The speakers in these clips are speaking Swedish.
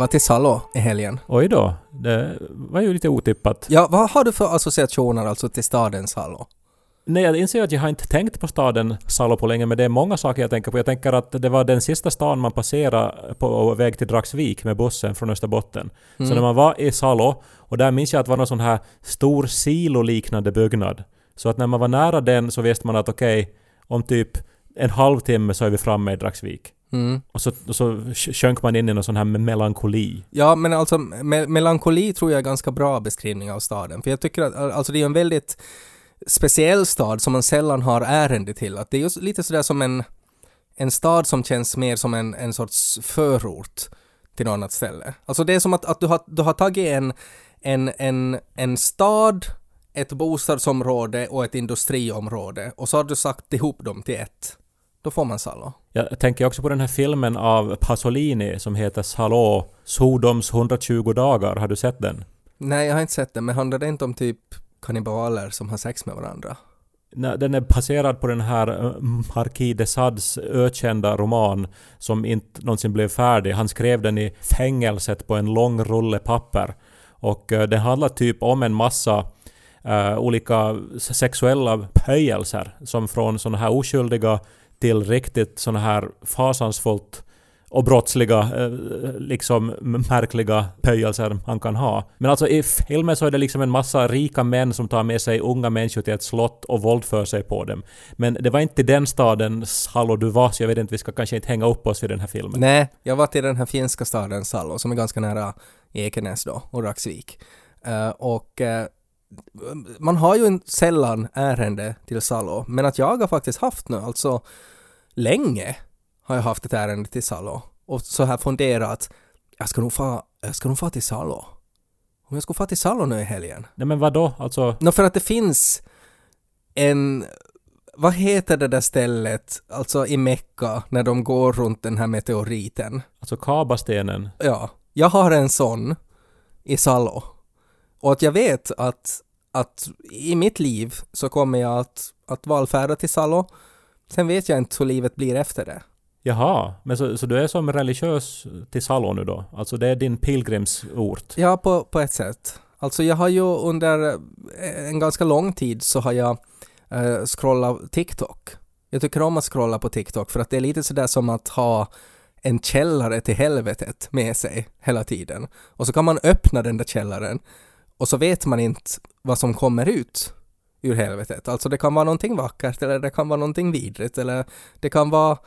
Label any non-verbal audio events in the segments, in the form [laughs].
Var till Salo i helgen. Oj då, det var ju lite otippat. Ja, vad har du för associationer alltså till staden Salo? Nej, jag inser att jag har inte tänkt på staden Salo på länge, men det är många saker jag tänker på. Jag tänker att det var den sista stan man passerade på väg till Dragsvik med bussen från Österbotten. Så när man var i Salo, och där minns jag att det var någon sån här stor siloliknande byggnad. Så att när man var nära den så visste man att okej, om typ en halvtimme så är vi framme i Dragsvik. Mm. Och så, och så sjönk man in i någon sån här melankoli. Ja, men alltså me- melankoli tror jag är ganska bra beskrivning av staden. För jag tycker att alltså, det är en väldigt speciell stad som man sällan har ärende till. Att det är just lite sådär som en, en stad som känns mer som en, en sorts förort till något annat ställe. Alltså det är som att, att du, har, du har tagit en, en, en, en stad, ett bostadsområde och ett industriområde och så har du sagt ihop dem till ett. Då får man Salo. Jag tänker också på den här filmen av Pasolini som heter Salå, Sodoms 120 dagar. Har du sett den? Nej, jag har inte sett den, men handlar det inte om typ kannibaler som har sex med varandra? Nej, Den är baserad på den här eh, Marquis de Sads ökända roman som inte någonsin blev färdig. Han skrev den i fängelset på en lång rulle papper. Och eh, den handlar typ om en massa eh, olika sexuella pöjelser som från såna här oskyldiga till riktigt såna här fasansfullt och brottsliga, eh, liksom märkliga pöjelser man kan ha. Men alltså i filmen så är det liksom en massa rika män som tar med sig unga människor till ett slott och våldför sig på dem. Men det var inte i den staden Salo du var, så jag vet inte, vi ska kanske inte hänga upp oss vid den här filmen. Nej, jag var till den här finska staden Salo som är ganska nära Ekenäs då och Raksvik. Uh, och uh, man har ju en sällan ärende till Salo, men att jag har faktiskt haft nu, alltså länge har jag haft ett ärende till Salo och så här funderat, jag ska nog få, jag ska nog få till Salo. Om jag skulle få till Salo nu i helgen. Nej men vadå? Alltså, Nå, för att det finns en... Vad heter det där stället, alltså i Mecka, när de går runt den här meteoriten? alltså Kabastenen. Ja, jag har en sån i Salo. Och att jag vet att, att i mitt liv så kommer jag att, att valfärda till Salo. Sen vet jag inte hur livet blir efter det. Jaha, men så, så du är som religiös till Salo nu då? Alltså det är din pilgrimsort? Ja, på, på ett sätt. Alltså jag har ju under eh, en ganska lång tid så har jag eh, scrollat TikTok. Jag tycker om att scrolla på TikTok för att det är lite sådär som att ha en källare till helvetet med sig hela tiden. Och så kan man öppna den där källaren och så vet man inte vad som kommer ut ur helvetet. Alltså det kan vara någonting vackert eller det kan vara någonting vidrigt eller det kan vara,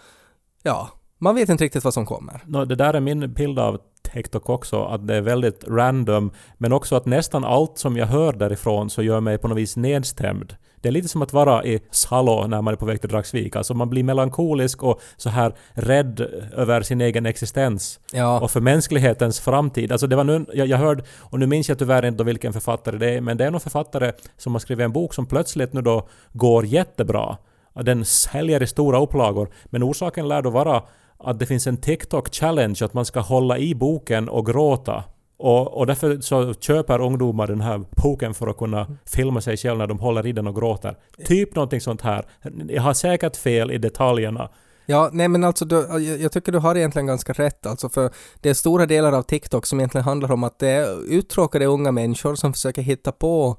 ja, man vet inte riktigt vad som kommer. No, det där är min bild av TikTok också, att det är väldigt random, men också att nästan allt som jag hör därifrån så gör mig på något vis nedstämd. Det är lite som att vara i Salo när man är på väg till Dragsvik. Alltså man blir melankolisk och så här rädd över sin egen existens. Ja. Och för mänsklighetens framtid. Alltså det var nu, jag, jag hörde, och nu minns jag tyvärr inte vilken författare det är, men det är någon författare som har skrivit en bok som plötsligt nu då går jättebra. Den säljer i stora upplagor. Men orsaken lär då vara att det finns en TikTok-challenge att man ska hålla i boken och gråta. Och, och därför så köper ungdomar den här boken för att kunna filma sig själv när de håller i den och gråter. Typ någonting sånt här. Jag har säkert fel i detaljerna. Ja, nej men alltså du, jag, jag tycker du har egentligen ganska rätt alltså för det är stora delar av TikTok som egentligen handlar om att det är uttråkade unga människor som försöker hitta på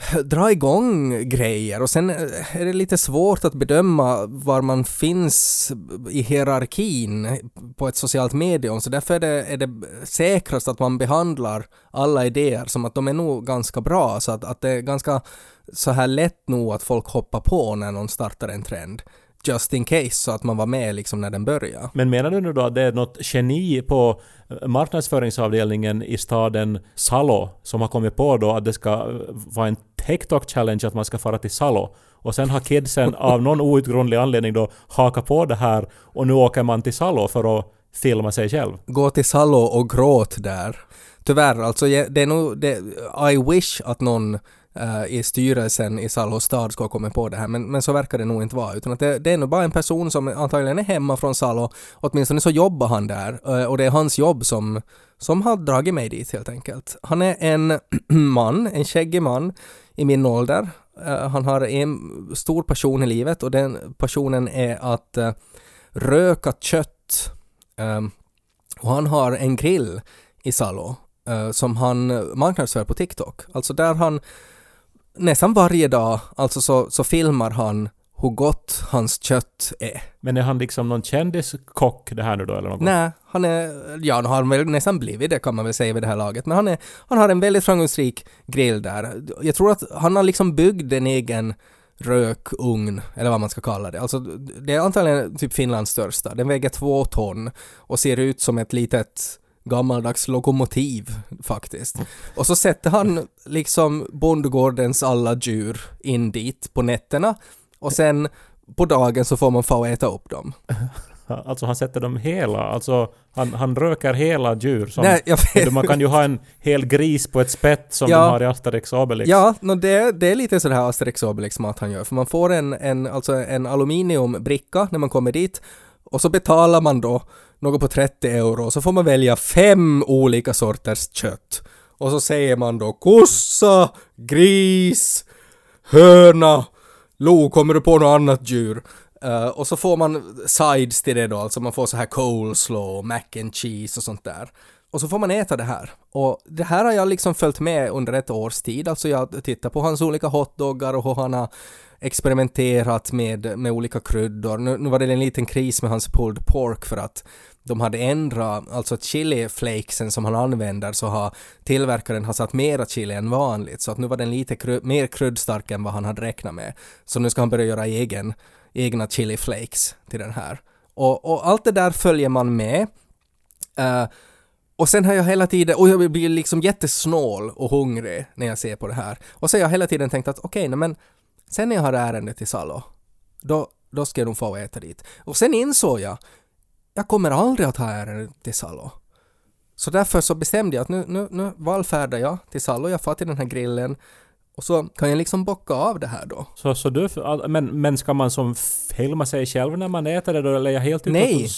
[laughs] dra igång grejer och sen eh, är det lite svårt att bedöma var man finns i hierarkin på ett socialt medium så därför är det, är det säkrast att man behandlar alla idéer som att de är nog ganska bra så att, att det är ganska så här lätt nog att folk hoppar på när någon startar en trend just in case så att man var med liksom när den började. Men menar du nu då att det är något geni på eh, marknadsföringsavdelningen i staden Salo som har kommit på då att det ska eh, vara en TikTok-challenge att man ska fara till Salo Och sen har kidsen av någon outgrundlig anledning då hakat på det här och nu åker man till Salo för att filma sig själv. Gå till Salo och gråt där. Tyvärr, alltså det är nog, det, I wish att någon uh, i styrelsen i Salo stad ska komma på det här, men, men så verkar det nog inte vara, utan att det, det är nog bara en person som antagligen är hemma från Salo, åtminstone så jobbar han där, uh, och det är hans jobb som, som har dragit mig dit helt enkelt. Han är en [clears throat] man, en skäggig man i min ålder. Eh, han har en stor passion i livet och den passionen är att eh, röka kött. Ehm, och han har en grill i Salo eh, som han marknadsför på TikTok. Alltså där han nästan varje dag, alltså så, så filmar han hur gott hans kött är. Men är han liksom någon kändiskock det här nu då eller något? Nej, han är, ja, nu har han väl nästan blivit det kan man väl säga vid det här laget, men han, är, han har en väldigt framgångsrik grill där. Jag tror att han har liksom byggt en egen rökugn, eller vad man ska kalla det. Alltså, det är antagligen typ Finlands största. Den väger två ton och ser ut som ett litet gammaldags lokomotiv faktiskt. Och så sätter han liksom bondgårdens alla djur in dit på nätterna och sen på dagen så får man få äta upp dem. [laughs] Alltså han sätter dem hela, alltså han, han röker hela djur. Som, Nej, jag vet. Man kan ju ha en hel gris på ett spett som Ja. de har i Asterix och Obelix. Ja, no, det, det är lite sådär Asterix och Obelix-mat han gör, för man får en, en, alltså en aluminiumbricka när man kommer dit och så betalar man då något på 30 euro och så får man välja fem olika sorters kött. Och så säger man då kossa, gris, höna, lo, kommer du på något annat djur? Uh, och så får man sides till det då, alltså man får så här coleslaw, mac and cheese och sånt där. Och så får man äta det här. Och det här har jag liksom följt med under ett års tid, alltså jag tittar på hans olika hotdoggar och hur han har experimenterat med, med olika kryddor. Nu, nu var det en liten kris med hans pulled pork för att de hade ändrat, alltså chiliflakesen som han använder så har tillverkaren har satt mera chili än vanligt så att nu var den lite kryd, mer kryddstark än vad han hade räknat med. Så nu ska han börja göra egen, egna chiliflakes till den här. Och, och allt det där följer man med. Uh, och sen har jag hela tiden, och jag blir liksom jättesnål och hungrig när jag ser på det här. Och så har jag hela tiden tänkt att okej, okay, men sen när jag har ärendet till Salo, då, då ska jag nog få äta dit. Och sen insåg jag, jag kommer aldrig att ha ärendet till Salo. Så därför så bestämde jag att nu, nu, nu vallfärdar jag till Salo, jag far till den här grillen och så kan jag liksom bocka av det här då. Så, så du, men, men ska man som filma sig själv när man äter det då eller är jag helt ute Nej.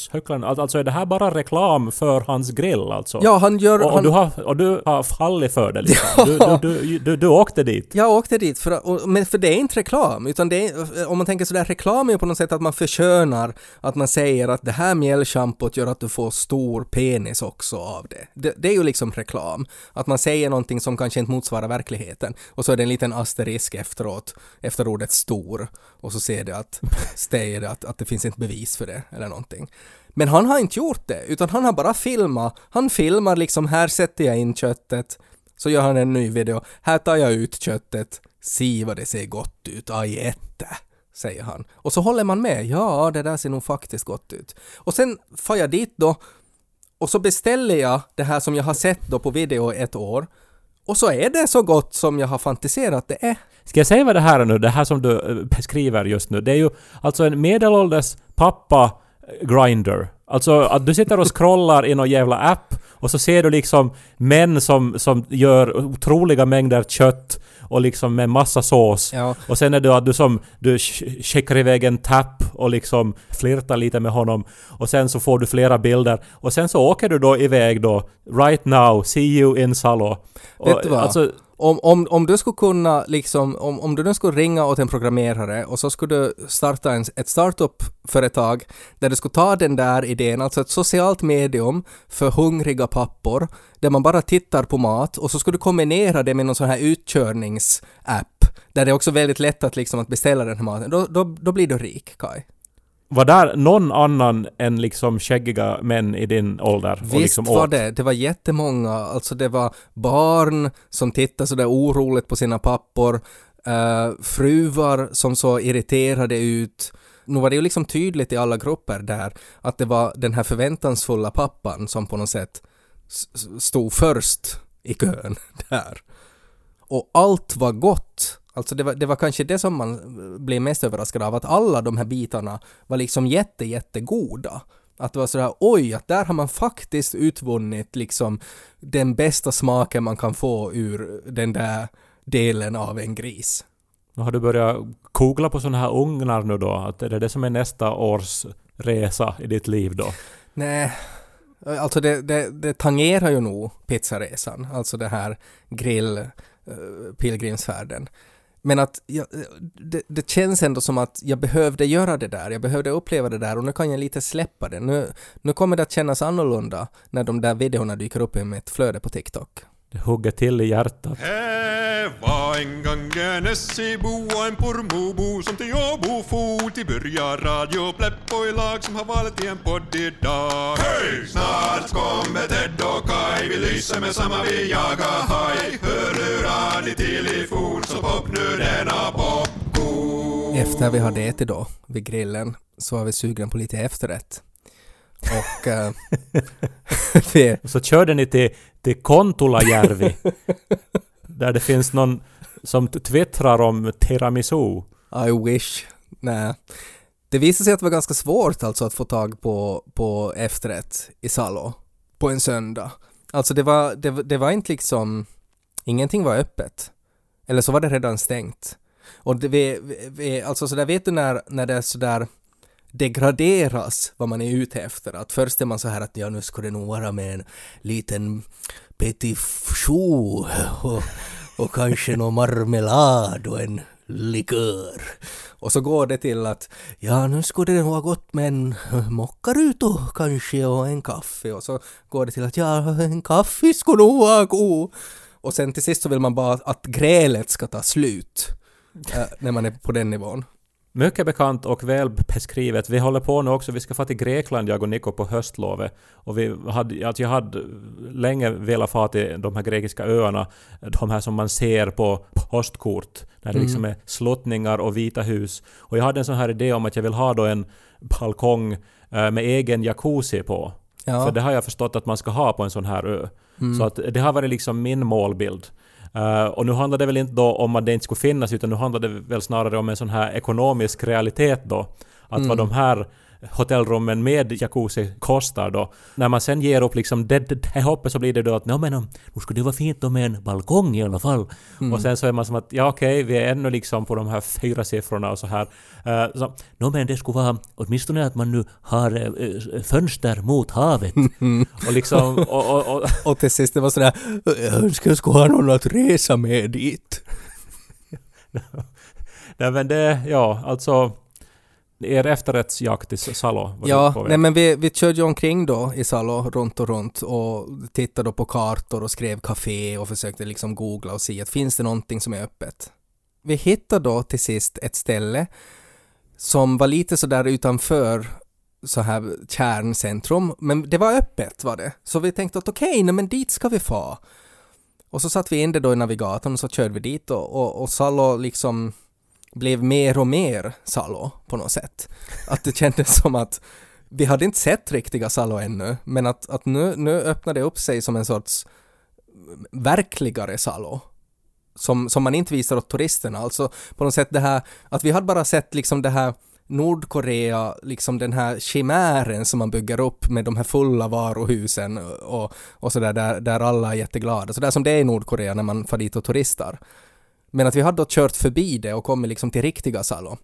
Alltså är det här bara reklam för hans grill alltså? Ja, han gör... och, och, han, du har, och du har fallit för det liksom? Du, du, du, du, du åkte dit? Jag åkte dit, för, och, men för det är inte reklam, utan det är, om man tänker sådär, reklam är ju på något sätt att man förskönar, att man säger att det här mjällschampot gör att du får stor penis också av det. det. Det är ju liksom reklam, att man säger någonting som kanske inte motsvarar verkligheten, och så är det en liten asterisk efteråt, efter ordet stor, och så ser det att, säger det att, att det finns inte bevis för det, eller någonting. Men han har inte gjort det, utan han har bara filmat, han filmar liksom, här sätter jag in köttet, så gör han en ny video. Här tar jag ut köttet. Se vad det ser gott ut. ajätte, säger han. Och så håller man med. Ja, det där ser nog faktiskt gott ut. Och sen far jag dit då och så beställer jag det här som jag har sett då på video i ett år. Och så är det så gott som jag har fantiserat det är. Ska jag säga vad det här är nu? Det här som du eh, beskriver just nu. Det är ju alltså en medelålders pappa grinder. Alltså att du sitter och scrollar i någon jävla app och så ser du liksom män som, som gör otroliga mängder kött och liksom med massa sås. Ja. Och sen är det att du som du sk- skickar iväg en tapp och liksom flirtar lite med honom. Och sen så får du flera bilder. Och sen så åker du då iväg då. Right now, see you in Salo. Och, Vet du vad? Alltså, om, om, om du skulle kunna liksom, om, om du nu skulle ringa åt en programmerare och så skulle du starta en, ett startup-företag där du skulle ta den där idén, alltså ett socialt medium för hungriga pappor, där man bara tittar på mat och så skulle du kombinera det med någon sån här utkörningsapp, där det är också väldigt lätt att liksom att beställa den här maten, då, då, då blir du rik, Kai. Var där någon annan än liksom skäggiga män i din ålder? Visst liksom var det. Det var jättemånga. Alltså det var barn som tittade sådär oroligt på sina pappor, eh, fruar som så irriterade ut. Nu var det ju liksom tydligt i alla grupper där att det var den här förväntansfulla pappan som på något sätt stod först i kön [laughs] där. Och allt var gott. Alltså det var, det var kanske det som man blev mest överraskad av, att alla de här bitarna var liksom jätte, jättegoda. Att det var sådär, oj, att där har man faktiskt utvunnit liksom den bästa smaken man kan få ur den där delen av en gris. Har du börjat googla på sådana här ugnar nu då? Att är det det som är nästa års resa i ditt liv då? Nej, alltså det, det, det tangerar ju nog pizzaresan, alltså det här grill eh, pilgrimsfärden. Men att jag, det, det känns ändå som att jag behövde göra det där, jag behövde uppleva det där och nu kan jag lite släppa det. Nu, nu kommer det att kännas annorlunda när de där videorna dyker upp i mitt flöde på TikTok. Det hugger till i hjärtat. Det var en gång en Essebo och en Pormobo som till Åbo for till börja Radio Pleppo i lag som har valt i en podd idag. Hej! Snart kommer Ted och Kai, vi lyser med samma vi jagar haj. Till i fot så pop nu denna popcorn. Efter vi hade ätit då, vid grillen, så var vi sugna på lite efterrätt. Och eh, [laughs] [laughs] vi, Så körde ni till, till Kontulajärvi. [laughs] där det finns någon som twittrar om tiramisu. I wish. Nej. Det visade sig att det var ganska svårt alltså att få tag på, på efterrätt i Salo på en söndag. Alltså det var, det, det var inte liksom, ingenting var öppet. Eller så var det redan stängt. Och det, vi, vi- vi, alltså sådär, vet du när, när det är sådär degraderas vad man är ute efter. Att först är man så här att ja nu skulle det nog vara med en liten petit choux och, och kanske någon marmelad och en likör. Och så går det till att ja nu skulle det nog ha gått med en mockaruto kanske och en kaffe och så går det till att ja en kaffe skulle nog vara god. Och sen till sist så vill man bara att grälet ska ta slut Äh, när man är på den nivån. Mycket bekant och väl beskrivet. Vi håller på nu också, vi ska få till Grekland jag och Niko på höstlovet. Och vi hade, att jag hade länge velat få till de här grekiska öarna, de här som man ser på postkort, där det liksom är slottningar och vita hus. Och jag hade en sån här idé om att jag vill ha då en balkong eh, med egen jacuzzi på. Ja. För det har jag förstått att man ska ha på en sån här ö. Så att det har varit liksom min målbild. Eh, och nu handlar det väl inte då om att det inte skulle finnas utan nu handlar det väl snarare om en sån här ekonomisk realitet då. Att vad de här hotellrummen med jacuzzi kostar då. När man sen ger upp liksom det, det hoppet så blir det då att nå men om, nu skulle det vara fint med en balkong i alla fall. Och sen så är man som att ja okej, vi är ännu liksom på de här fyra siffrorna och så här. Uh, så, nå men det skulle vara åtminstone att man nu har eh, fönster mot havet. [laughs] och liksom, och, och, och, [laughs] Och till sist det var sådär, jag önskar jag skulle ha någon att resa med dit. [laughs] Nej men det, ja alltså... Er efterrättsjakt i Salo Ja, nej men vi, vi körde ju omkring då i Salo runt och runt och tittade då på kartor och skrev café och försökte liksom googla och se att finns det någonting som är öppet. Vi hittade då till sist ett ställe som var lite sådär utanför så här kärncentrum, men det var öppet var det. Så vi tänkte att okej, nej men dit ska vi få. Och så satte vi in det då i navigatorn och så körde vi dit och, och, och Salo liksom blev mer och mer Salo på något sätt. Att det kändes [laughs] som att vi hade inte sett riktiga Salo ännu, men att, att nu, nu öppnade det upp sig som en sorts verkligare Salo. Som, som man inte visar åt turisterna. Alltså på något sätt det här, att vi hade bara sett liksom det här Nordkorea, liksom den här chimären som man bygger upp med de här fulla varuhusen och, och sådär där, där alla är jätteglada. Sådär som det är i Nordkorea när man far dit och turistar. Men att vi hade då kört förbi det och kommit liksom till riktiga Salo.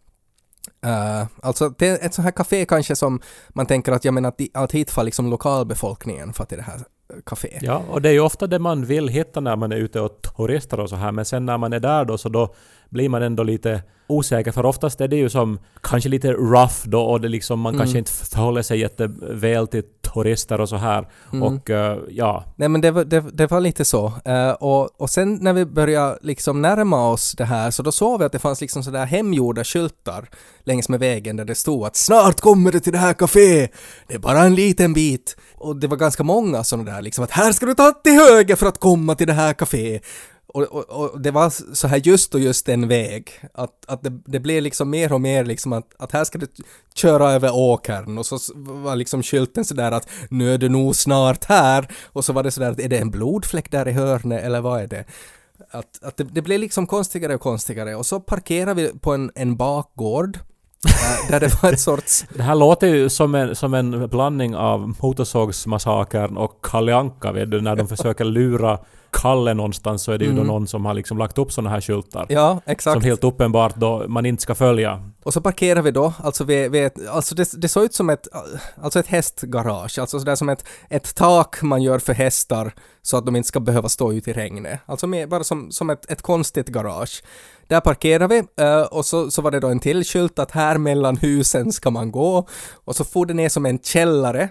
Uh, eh, alltså det är ett sånt här café kanske som man tänker att, jag menar att, att hit far liksom lokalbefolkningen för till det här eh, café. Ja, och det är ju ofta det man vill hitta när man är ute och turistar och så här. Men sen när man är där då så då blir man ändå lite osäker. För oftast är det ju som kanske lite rough då och det liksom, man kanske inte förhåller sig jätteväl till turister och så här. Och eh, ja, Nej men det var, det, det var lite så. Eh, och, och sen när vi började liksom närma oss det här så då såg vi att det fanns liksom sådär hemgjorda skyltar längs med vägen där det stod att snart kommer du till det här café! Det är bara en liten bit. Och det var ganska många sådana där liksom att här ska du ta till höger för att komma till det här café. Och, och, och det var så här just och just en väg. Att, att det, det blev liksom mer och mer liksom att, att här ska du köra över åkern och så var liksom skylten sådär att nu är du nog snart här och så var det sådär att är det en blodfläck där i hörnet eller vad är det? Att, att det, det blev liksom konstigare och konstigare och så parkerade vi på en, en bakgård eh, där det var ett sorts... [laughs] Det här låter ju som en, som en blandning av Motorsågsmassakern och Kalle Anka, vet du, när de försöker lura Kalle någonstans så är det ju då någon som har liksom lagt upp såna här skyltar. Mm. Ja, exakt. Som helt uppenbart då man inte ska följa. Och så parkerar vi då, alltså vid ett, alltså det, det såg ut som ett, alltså ett hästgarage, alltså sådär som ett, ett tak man gör för hästar så att de inte ska behöva stå ute i regnet. Alltså med, bara som, som ett, ett konstigt garage. Där parkerar vi eh, och så, så var det då en till skylt att här mellan husen ska man gå och så for det ner som en källare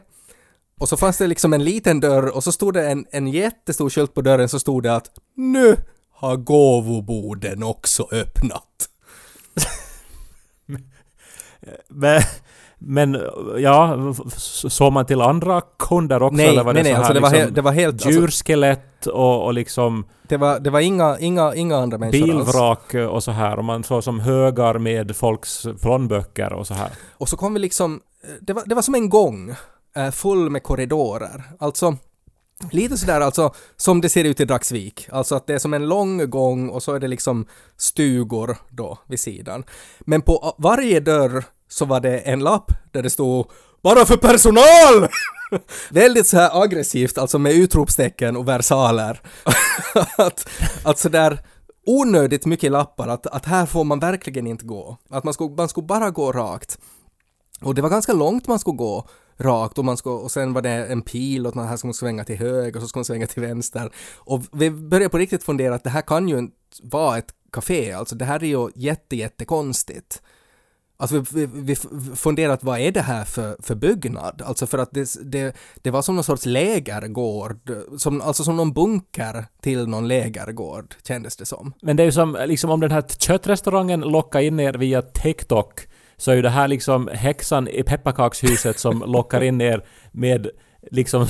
och så fanns det liksom en liten dörr och så stod det en, en jättestor skylt på dörren så stod det att nu har gåvoboden också öppnat. [laughs] Men, men ja, såg man till andra kunder också? Nej, eller var nej, det nej, så alltså det var, liksom he, det var helt... Alltså, djurskelett och, och liksom det, var, det var inga, inga, inga andra människor alls. bilvrak och så här. Och man såg som högar med folks plånböcker och så här. Och så kom vi liksom... Det var, det var som en gång Eh, full med korridorer. Alltså Lite sådär alltså som det ser ut i Dragsvik. Alltså att det är som en lång gång och så är det liksom stugor då vid sidan. Men på varje dörr så var det en lapp där det stod ”Bara för personal!” [laughs] Väldigt så här aggressivt, alltså med utropstecken och versaler. [laughs] att, att sådär onödigt mycket lappar, att, att här får man verkligen inte gå. Att man skulle, man skulle bara gå rakt. Och det var ganska långt man skulle gå rakt och, man ska, och sen var det en pil och man här ska man svänga till höger och så ska man svänga till vänster. Och vi började på riktigt fundera att det här kan ju inte vara ett café, alltså det här är ju jättejättekonstigt. Alltså vi, vi, vi funderat vad är det här för, för byggnad? Alltså för att det, det, det var som någon sorts lägergård, som, alltså som någon bunker till någon lägergård kändes det som. Men det är ju som liksom om den här köttrestaurangen lockar in er via TikTok så är ju det här liksom häxan i pepparkakshuset som [laughs] lockar in er med liksom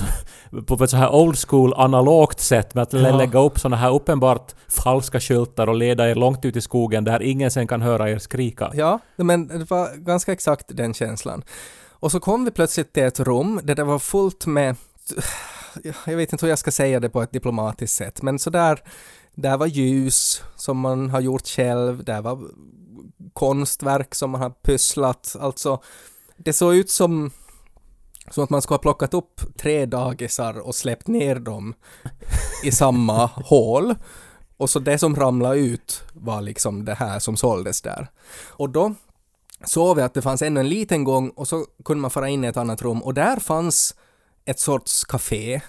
på ett så här old school analogt sätt med att Ja. lägga upp såna här uppenbart falska skyltar och leda er långt ut i skogen där ingen sen kan höra er skrika. Ja, men det var ganska exakt den känslan. Och så kom vi plötsligt till ett rum där det var fullt med, jag vet inte hur jag ska säga det på ett diplomatiskt sätt, men sådär, där var ljus som man har gjort själv, där var konstverk som man har pysslat, alltså det såg ut som som att man skulle ha plockat upp tre dagisar och släppt ner dem i samma [laughs] hål. Och så det som ramlade ut var liksom det här som såldes där. Och då såg vi att det fanns ännu en liten gång och så kunde man fara in i ett annat rum och där fanns ett sorts café.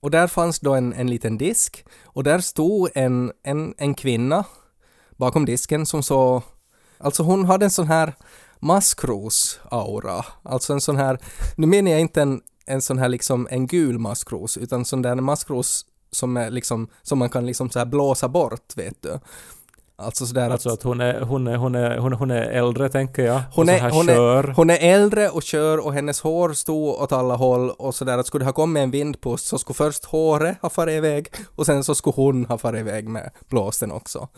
Och där fanns då en, en liten disk och där stod en, en, en kvinna bakom disken som så, alltså hon hade en sån här maskros-aura. Alltså en sån här, nu menar jag inte en, en sån här liksom en gul maskros utan sån där maskros som är liksom, som man kan liksom så här blåsa bort, vet du. Alltså sådär Alltså att att hon är, hon är, hon är, hon är, hon är äldre tänker jag. hon är, hon, kör. är, hon är äldre och kör och hennes hår stod åt alla håll och sådär att skulle det ha kommit en vindpust så skulle först håret ha farit iväg och sen så skulle hon ha farit iväg med blåsten också.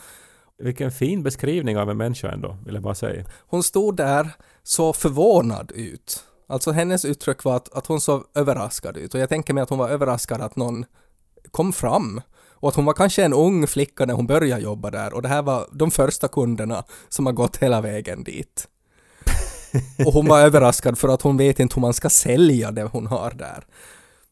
Vilken fin beskrivning av en människa ändå, vill jag bara säga. Hon stod där så förvånad ut. Alltså hennes uttryck var att, att hon såg överraskad ut och jag tänker mig att hon var överraskad att någon kom fram och att hon var kanske en ung flicka när hon började jobba där och det här var de första kunderna som har gått hela vägen dit. [laughs] Och hon var överraskad för att hon vet inte hur man ska sälja det hon har där.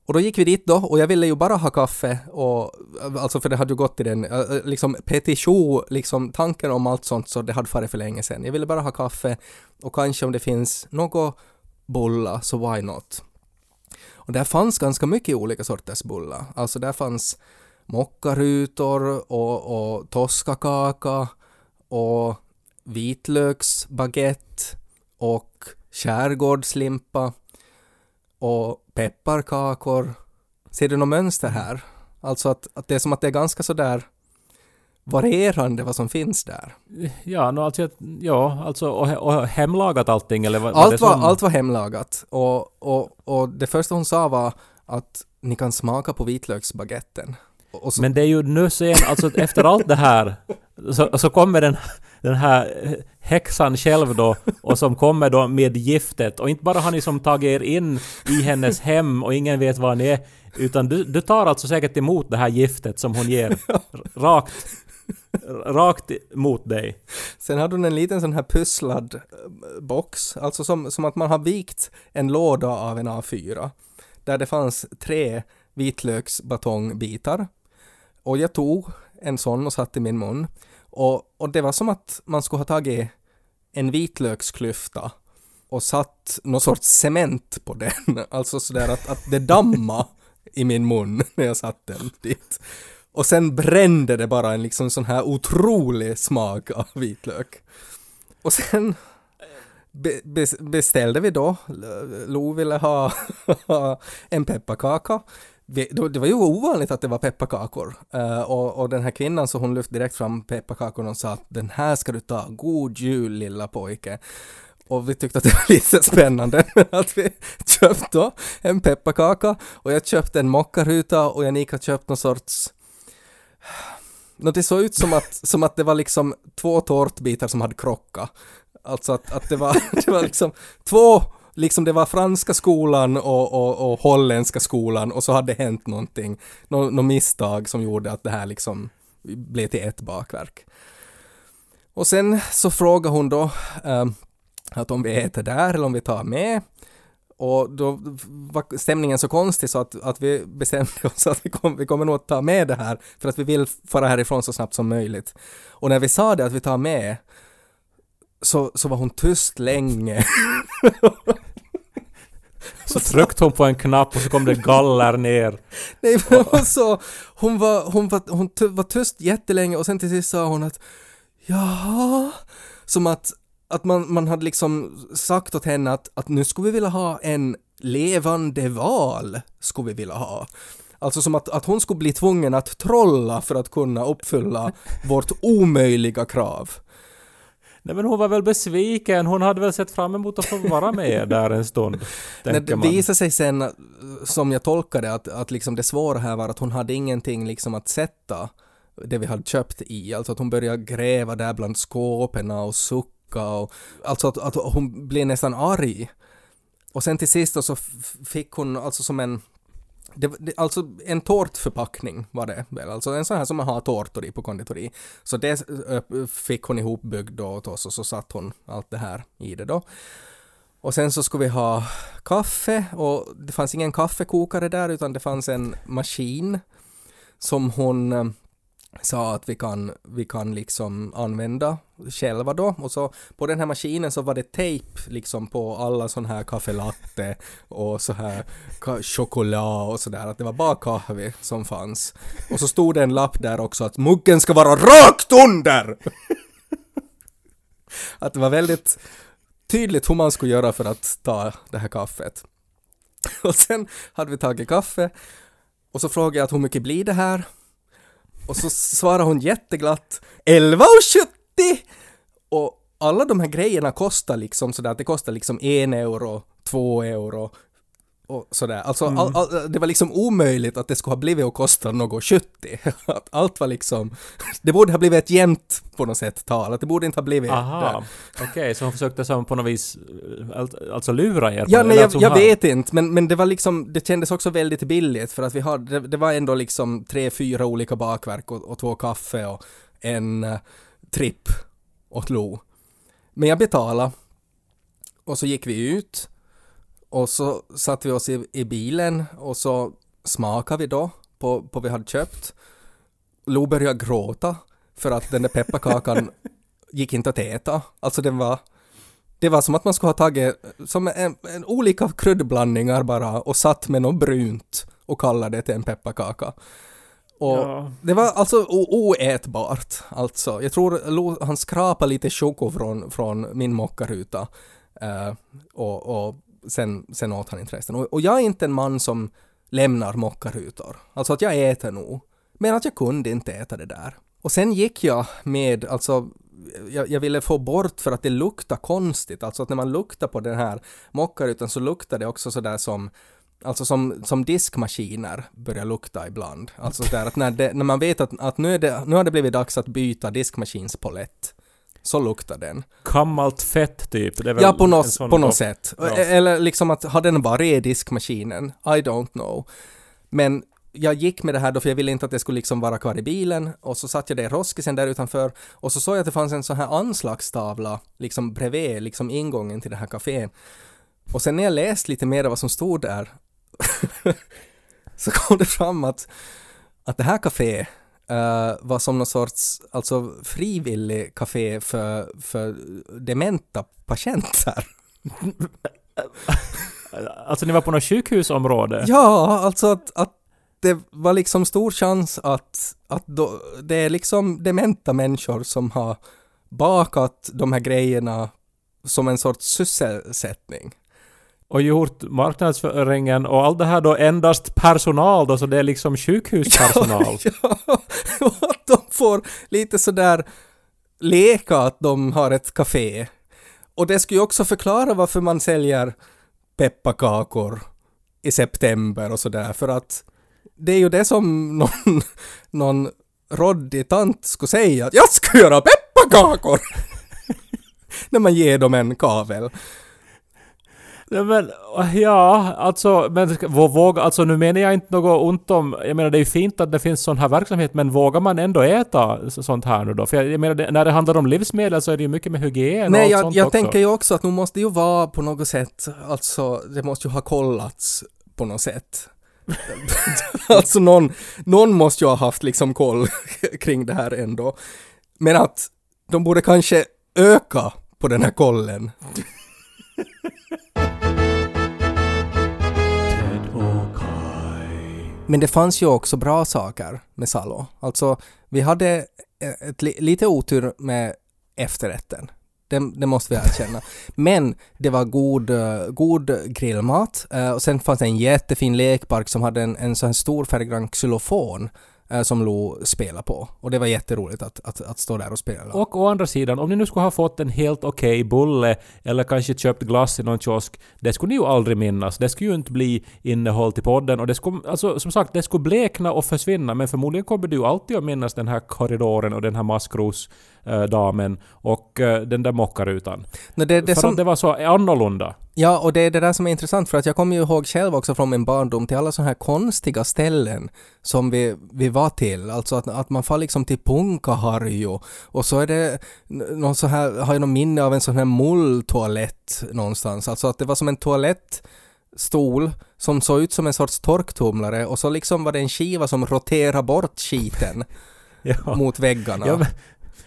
Och då gick vi dit då och jag ville ju bara ha kaffe och alltså för det hade ju gått i den äh, liksom petit choux, liksom tanken om allt sånt så det hade farit för länge sedan. Jag ville bara ha kaffe och kanske om det finns något bulla så why not? Och där fanns ganska mycket olika sorters bullar. Alltså där fanns mockarutor och, och toskakaka och vitlöksbaguette och skärgårdslimpa och pepparkakor. Ser du något mönster här? Alltså att, att det är som att det är ganska sådär varierande vad som finns där. Ja, no, alltså, ja, alltså och, och hemlagat allting eller vad, Allt var, som... allt var hemlagat och, och, och det första hon sa var att ni kan smaka på vitlöksbaguetten. Så, Men det är ju nu sen, alltså efter allt det här, så, så kommer den, den här häxan själv då och som kommer då med giftet och inte bara har ni som tagit er in i hennes hem och ingen vet var ni är utan du, du tar alltså säkert emot det här giftet som hon ger [laughs] rakt rakt mot dig. Sen hade hon en liten sån här pusslad eh, box, alltså som, som att man har vikt en låda av en A4. Där det fanns tre vitlöksbatongbitar. Och jag tog en sån och satte i min mun. Och, och det var som att man skulle ha tagit en vitlöksklyfta och satt någon sorts cement på den. [laughs] Alltså sådär att, att det damma i min mun [laughs] när jag satt den dit. Och sen brände det bara en liksom sån här otrolig smak av vitlök. Och sen be, be, beställde vi då, Lo ville ha [laughs] en pepparkaka. Det var ju ovanligt att det var pepparkakor. Uh, och, och den här kvinnan så hon lyfte direkt fram pepparkakorna och sa att den här ska du ta, god jul lilla pojke. Och vi tyckte att det var [laughs] lite spännande [laughs] att vi köpte en pepparkaka och jag köpte en mockaruta och Janika köpte någon sorts Nå, det såg ut som att, [laughs] som att det var liksom två tårtbitar som hade krockat. Alltså att, att det, var, det var liksom två, liksom det var franska skolan och, och, och holländska skolan och så hade det hänt någonting, något nå misstag som gjorde att det här liksom blev till ett bakverk. Och sen så frågade hon då äh, att om vi äter där eller om vi tar med. Och då var stämningen så konstig så att, att vi bestämde oss att vi, kom, vi kommer nog att ta med det här för att vi vill fara härifrån så snabbt som möjligt. Och när vi sa det att vi tar med så, så var hon tyst länge. [laughs] Så tryckte hon på en knapp och så kom det galler ner. Nej, [laughs] men hon, så, hon, var, hon, var, hon var tyst jättelänge och sen till sist sa hon att ja, som att att man, man hade liksom sagt åt henne att, att nu skulle vi vilja ha en levande val, skulle vi vilja ha. Alltså som att, att hon skulle bli tvungen att trolla för att kunna uppfylla vårt omöjliga krav. Nej men hon var väl besviken, hon hade väl sett fram emot att få vara med [laughs] där en stund. Nej, det visade sig sen, som jag tolkade att, att liksom det svåra här var att hon hade ingenting liksom att sätta det vi hade köpt i, alltså att hon började gräva där bland skåpen och sucka och alltså att, att hon blev nästan arg. Och sen till sist så fick hon alltså som en det, det, alltså en tårtförpackning var det väl, alltså en sån här som man har tårtor i på konditori. Så det eh, fick hon ihopbyggd då åt oss och så satt hon allt det här i det då. Och sen så skulle vi ha kaffe och det fanns ingen kaffekokare där utan det fanns en maskin som hon eh, sa att vi kan, vi kan liksom använda själva då och så på den här maskinen så var det tejp liksom på alla sån här kaffelatte och så här choklad och sådär att det var bara kaffe som fanns och så stod det en lapp där också att muggen ska vara rakt under! [laughs] att det var väldigt tydligt hur man skulle göra för att ta det här kaffet. [laughs] Och sen hade vi tagit kaffe och så frågade jag att hur mycket blir det här? Och så svarar hon jätteglatt 11,70! Och alla de här grejerna kostar liksom sådär att det kostar liksom en euro, två euro och sådär. Alltså mm. all, all, det var liksom omöjligt att det skulle ha blivit och kostat något 70. [laughs] Att allt var liksom, det borde ha blivit ett jämnt på något sätt tal, att det borde inte ha blivit Aha, okej, okay, så hon försökte som på något vis alltså lura er? Ja, nej, jag, jag vet inte, men, men det var liksom, det kändes också väldigt billigt för att vi hade, det, det var ändå liksom tre, fyra olika bakverk och, och två kaffe och en uh, tripp åt Lo. Men jag betalade och så gick vi ut och så satte vi oss i, i bilen och så smakade vi då på, på vi hade köpt. Lo började gråta för att den där pepparkakan [laughs] gick inte att äta. Alltså den var det var som att man skulle ha tagit som en, en olika kryddblandningar bara och satt med något brunt och kallade det till en pepparkaka. Och ja. det var alltså oätbart, alltså. Jag tror han skrapade lite choko från, från min mockaruta. Uh, och, och sen, sen åt han inte resten. Och, och jag är inte en man som lämnar mockarutor. Alltså att jag äter nog. Men att jag kunde inte äta det där. Och sen gick jag med, alltså jag, jag, ville få bort för att det luktar konstigt, alltså att när man luktar på den här mockarutan så luktar det också sådär som Alltså som, som diskmaskiner börjar lukta ibland. Alltså där att när, det, när man vet att, att nu, är det, nu har det blivit dags att byta diskmaskinspolett så luktar den. Gammalt fett typ. Ja, på något, på något sätt. Ja. E- Eller liksom att ha den bara i diskmaskinen. I don't know. Men jag gick med det här då för jag ville inte att det skulle liksom vara kvar i bilen och så satt jag där i roskisen där utanför och så såg jag att det fanns en sån här anslagstavla liksom bredvid liksom ingången till det här kaféet. Och sen när jag läste lite mer av vad som stod där [laughs] så kom det fram att, att det här kaféet eh, var som någon sorts alltså frivillig café för, för dementa patienter. [laughs] Alltså ni var på något sjukhusområde? Ja, alltså att, att det var liksom stor chans att, att då, det är liksom dementa människor som har bakat de här grejerna som en sorts sysselsättning. Och gjort marknadsföringen och allt det här då endast personal då, så det är liksom sjukhuspersonal. [laughs] ja, [laughs] och att de får lite sådär leka att de har ett café. Och det skulle ju också förklara varför man säljer pepparkakor i september och sådär, för att det är ju det som någon, [laughs] någon råddig tant skulle säga, att jag ska göra pepparkakor! När man ger dem en kavel. Nej, men ja, alltså, men våga, alltså nu menar jag inte något ont om, jag menar det är ju fint att det finns sån här verksamhet, men vågar man ändå äta så- sånt här nu då? För jag, jag menar, det, när det handlar om livsmedel så är det ju mycket med hygien och Nej, allt jag, sånt jag också. tänker ju också att nu måste ju vara på något sätt, alltså det måste ju ha kollats på något sätt. [laughs] alltså någon, någon måste ju ha haft liksom koll [laughs] kring det här ändå. Men att de borde kanske öka på den här kollen. Men det fanns ju också bra saker med Salo. Alltså, vi hade eh, ett, lite otur med efterrätten. Det, det måste vi erkänna. Men det var god, eh, god grillmat eh, och sen fanns det en jättefin lekpark som hade en, en sån här stor färggrann xylofon som Lo spelade på. Och det var jätteroligt att, att, att stå där och spela. Och å andra sidan, om ni nu skulle ha fått en helt okej bulle eller kanske köpt glass i någon kiosk, det skulle ni ju aldrig minnas. Det skulle ju inte bli innehåll till podden och det skulle, alltså som sagt, det skulle blekna och försvinna men förmodligen kommer du ju alltid att minnas den här korridoren och den här maskrosdamen och eh, den där mockarutan. Det, det För som, att det var så annorlunda. Ja, och det är det där som är intressant för att jag kommer ju ihåg själv också från min barndom till alla sådana här konstiga ställen som vi, vi var till. Alltså att, att man får liksom till Punkaharju och så är det någon så här, har jag någon minne av en sån här mulltoalett någonstans. Alltså att det var som en toalettstol som såg ut som en sorts torktumlare och så liksom var det en skiva som roterade bort skiten [laughs] Ja. mot väggarna. Ja, men-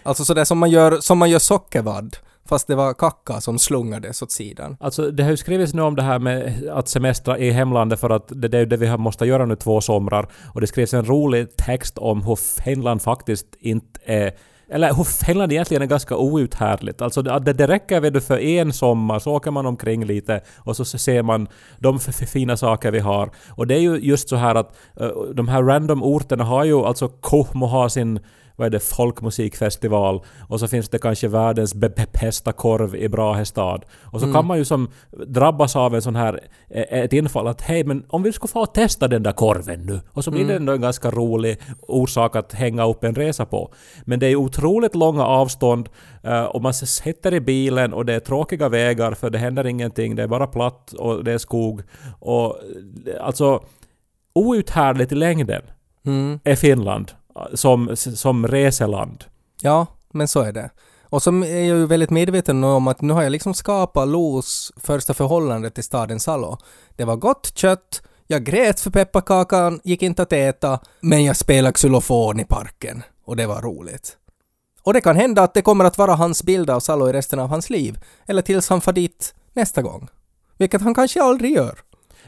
Alltså sådär som man gör, som man gör sockervadd fast det var kacka som slungades åt sidan. Alltså det har ju skrivits nu om det här med att semestra i hemlandet för att det, det är ju det vi har måste göra nu två somrar. Och det skrevs en rolig text om hur Finland faktiskt inte är eller hur Finland egentligen är ganska outhärdligt. Alltså det, det, räcker vet du för en sommar så åker man omkring lite och så ser man de f- f- fina saker vi har. Och det är ju just så här att eh, de här random orterna har ju alltså Kuhmo har sin vad är det, folkmusikfestival och så finns det kanske världens bästa korv i Brahestad. Och så kan man ju som drabbas av en sån här eh, ett infall att hej men om vi skulle få testa den där korven nu. Och så blir det ändå en ganska rolig orsak att hänga upp en resa på. Men det är otroligt långa avstånd eh, och man sitter i bilen och det är tråkiga vägar för det händer ingenting. Det är bara platt och det är skog. Och eh, alltså outhärdligt i längden Mm. är Finland som, som reseland. Ja, men så är det. Och så är jag ju väldigt medveten om att nu har jag liksom skapat Los första förhållande till staden Salo. Det var gott kött, jag grät för pepparkakan, gick inte att äta, men jag spelade xylofon i parken. Och det var roligt. Och det kan hända att det kommer att vara hans bild av Salo i resten av hans liv. Eller tills han far dit nästa gång. Vilket han kanske aldrig gör.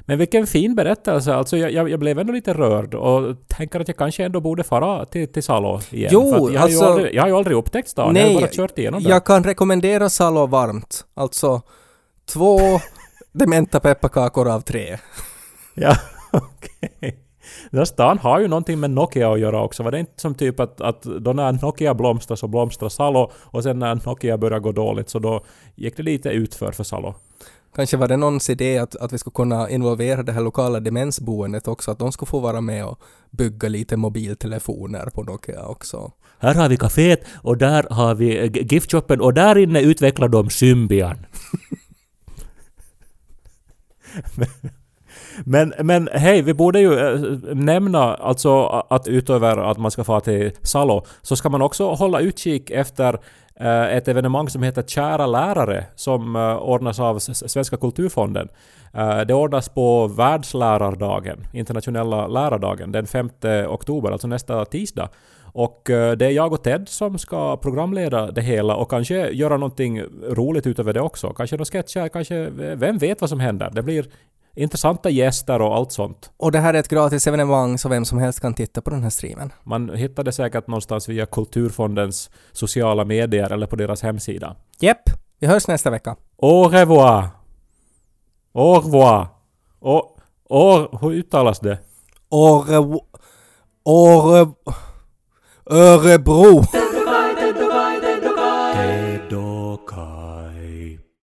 Men vilken fin berättelse. Alltså jag, jag, blev ändå lite rörd och tänker att jag kanske ändå borde fara till, till Salo igen. Jo, jag, har ju alltså- aldrig, jag har ju aldrig upptäckt stan. jag har bara kört igenom där. jag kan rekommendera Salo varmt. Alltså, två [laughs] dementa pepparkakor av tre. [laughs] Ja, okej. Den här stan har ju någonting med Nokia att göra också. Var det inte som typ att, att då när Nokia blomstrade så blomstrade Salo och sen när Nokia började gå dåligt så då gick det lite utför för Salo. Kanske var det någons idé att, att vi skulle kunna involvera det här lokala demensboendet också, att de skulle få vara med och bygga lite mobiltelefoner på Nokia också. Här har vi kaféet och där har vi eh, giftshoppen och där inne utvecklar de Symbian. [laughs] Men, men hej, vi borde ju eh, nämna alltså att utöver att man ska få till Salo så ska man också hålla utkik efter Eh, ett evenemang som heter Kära lärare som eh, ordnas av Svenska kulturfonden. Eh, det ordnas på världslärardagen, internationella lärardagen, den 5 oktober, alltså nästa tisdag. Och det är jag och Ted som ska programleda det hela och kanske göra någonting roligt utöver det också. Kanske några sketcher, kanske... Vem vet vad som händer? Det blir intressanta gäster och allt sånt. Och det här är ett gratis evenemang så vem som helst kan titta på den här streamen. Man hittar det säkert någonstans via Kulturfondens sociala medier eller på deras hemsida. Jepp, vi hörs nästa vecka. Au revoir! Au revoir! Au, au, hur uttalas det? Åre... Åre... Örebro!